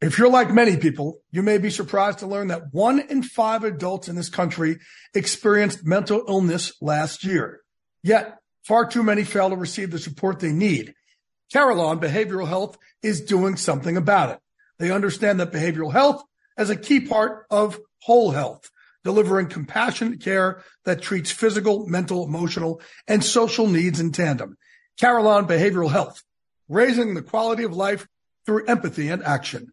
If you're like many people, you may be surprised to learn that one in five adults in this country experienced mental illness last year. Yet, Far too many fail to receive the support they need. Carelon Behavioral Health is doing something about it. They understand that behavioral health is a key part of whole health, delivering compassionate care that treats physical, mental, emotional, and social needs in tandem. Carelon Behavioral Health, raising the quality of life through empathy and action.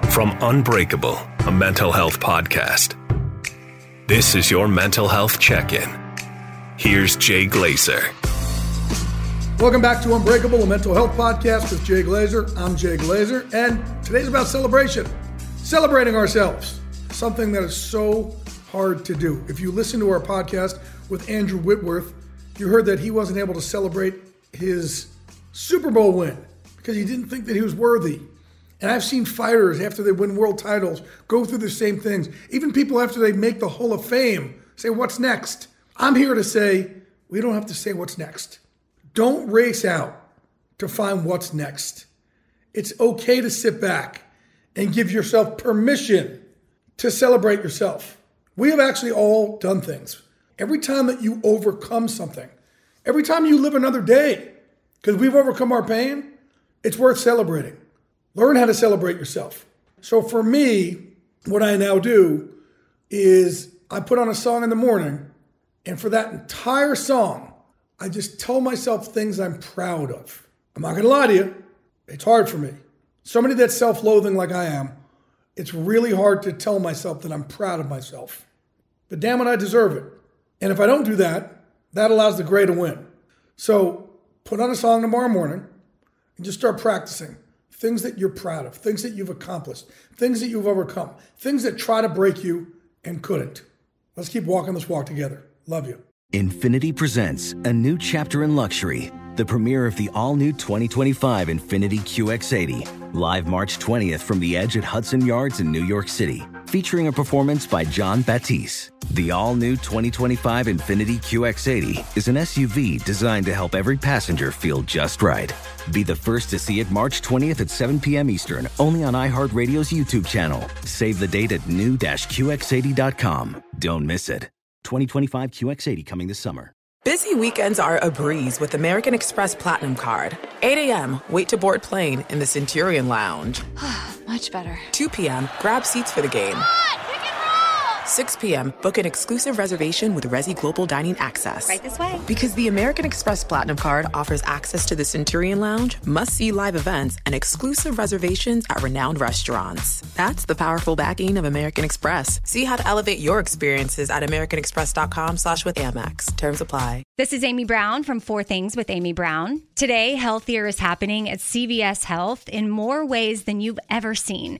from Unbreakable, a mental health podcast. This is your mental health check in. Here's Jay Glazer. Welcome back to Unbreakable, a mental health podcast with Jay Glazer. I'm Jay Glazer, and today's about celebration. Celebrating ourselves, something that is so hard to do. If you listen to our podcast with Andrew Whitworth, you heard that he wasn't able to celebrate his Super Bowl win because he didn't think that he was worthy. And I've seen fighters after they win world titles go through the same things. Even people after they make the Hall of Fame say, What's next? I'm here to say, we don't have to say what's next. Don't race out to find what's next. It's okay to sit back and give yourself permission to celebrate yourself. We have actually all done things. Every time that you overcome something, every time you live another day, because we've overcome our pain, it's worth celebrating. Learn how to celebrate yourself. So for me, what I now do is I put on a song in the morning, and for that entire song, I just tell myself things I'm proud of. I'm not gonna lie to you, it's hard for me. Somebody that's self loathing like I am, it's really hard to tell myself that I'm proud of myself. But damn it, I deserve it. And if I don't do that, that allows the gray to win. So put on a song tomorrow morning and just start practicing things that you're proud of, things that you've accomplished, things that you've overcome, things that try to break you and couldn't. Let's keep walking this walk together. Love you. Infiniti presents a new chapter in luxury, the premiere of the all new 2025 Infiniti QX80, live March 20th from the edge at Hudson Yards in New York City featuring a performance by Jon Batiste. The all new 2025 Infiniti QX80 is an SUV designed to help every passenger feel just right. Be the first to see it March 20th at 7 p.m. Eastern, only on iHeartRadio's YouTube channel. Save the date at new-QX80.com. Don't miss it. 2025 QX80 coming this summer. Busy weekends are a breeze with American Express Platinum Card. 8 a.m., wait to board plane in the Centurion Lounge. Much better. 2 p.m., grab seats for the game. 6 p.m., book an exclusive reservation with Resy Global Dining Access. Right this way. Because the American Express Platinum Card offers access to the Centurion Lounge, must see live events, and exclusive reservations at renowned restaurants. That's the powerful backing of American Express. See how to elevate your experiences at AmericanExpress.com slash with Amex. Terms apply. This is Amy Brown from Four Things with Amy Brown. Today, Healthier is happening at CVS Health in more ways than you've ever seen.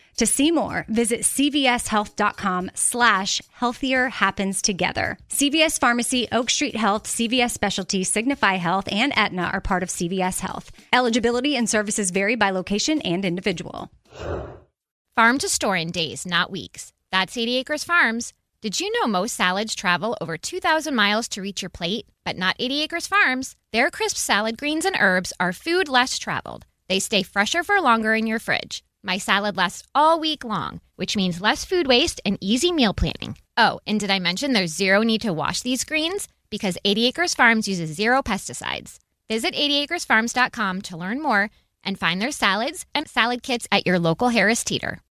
To see more, visit cvshealth.com slash healthier happens together. CVS Pharmacy, Oak Street Health, CVS Specialty, Signify Health, and Aetna are part of CVS Health. Eligibility and services vary by location and individual. Farm to store in days, not weeks. That's 80 Acres Farms. Did you know most salads travel over 2,000 miles to reach your plate? But not 80 Acres Farms. Their crisp salad greens and herbs are food less traveled. They stay fresher for longer in your fridge. My salad lasts all week long, which means less food waste and easy meal planning. Oh, and did I mention there's zero need to wash these greens? Because 80 Acres Farms uses zero pesticides. Visit 80acresfarms.com to learn more and find their salads and salad kits at your local Harris Teeter.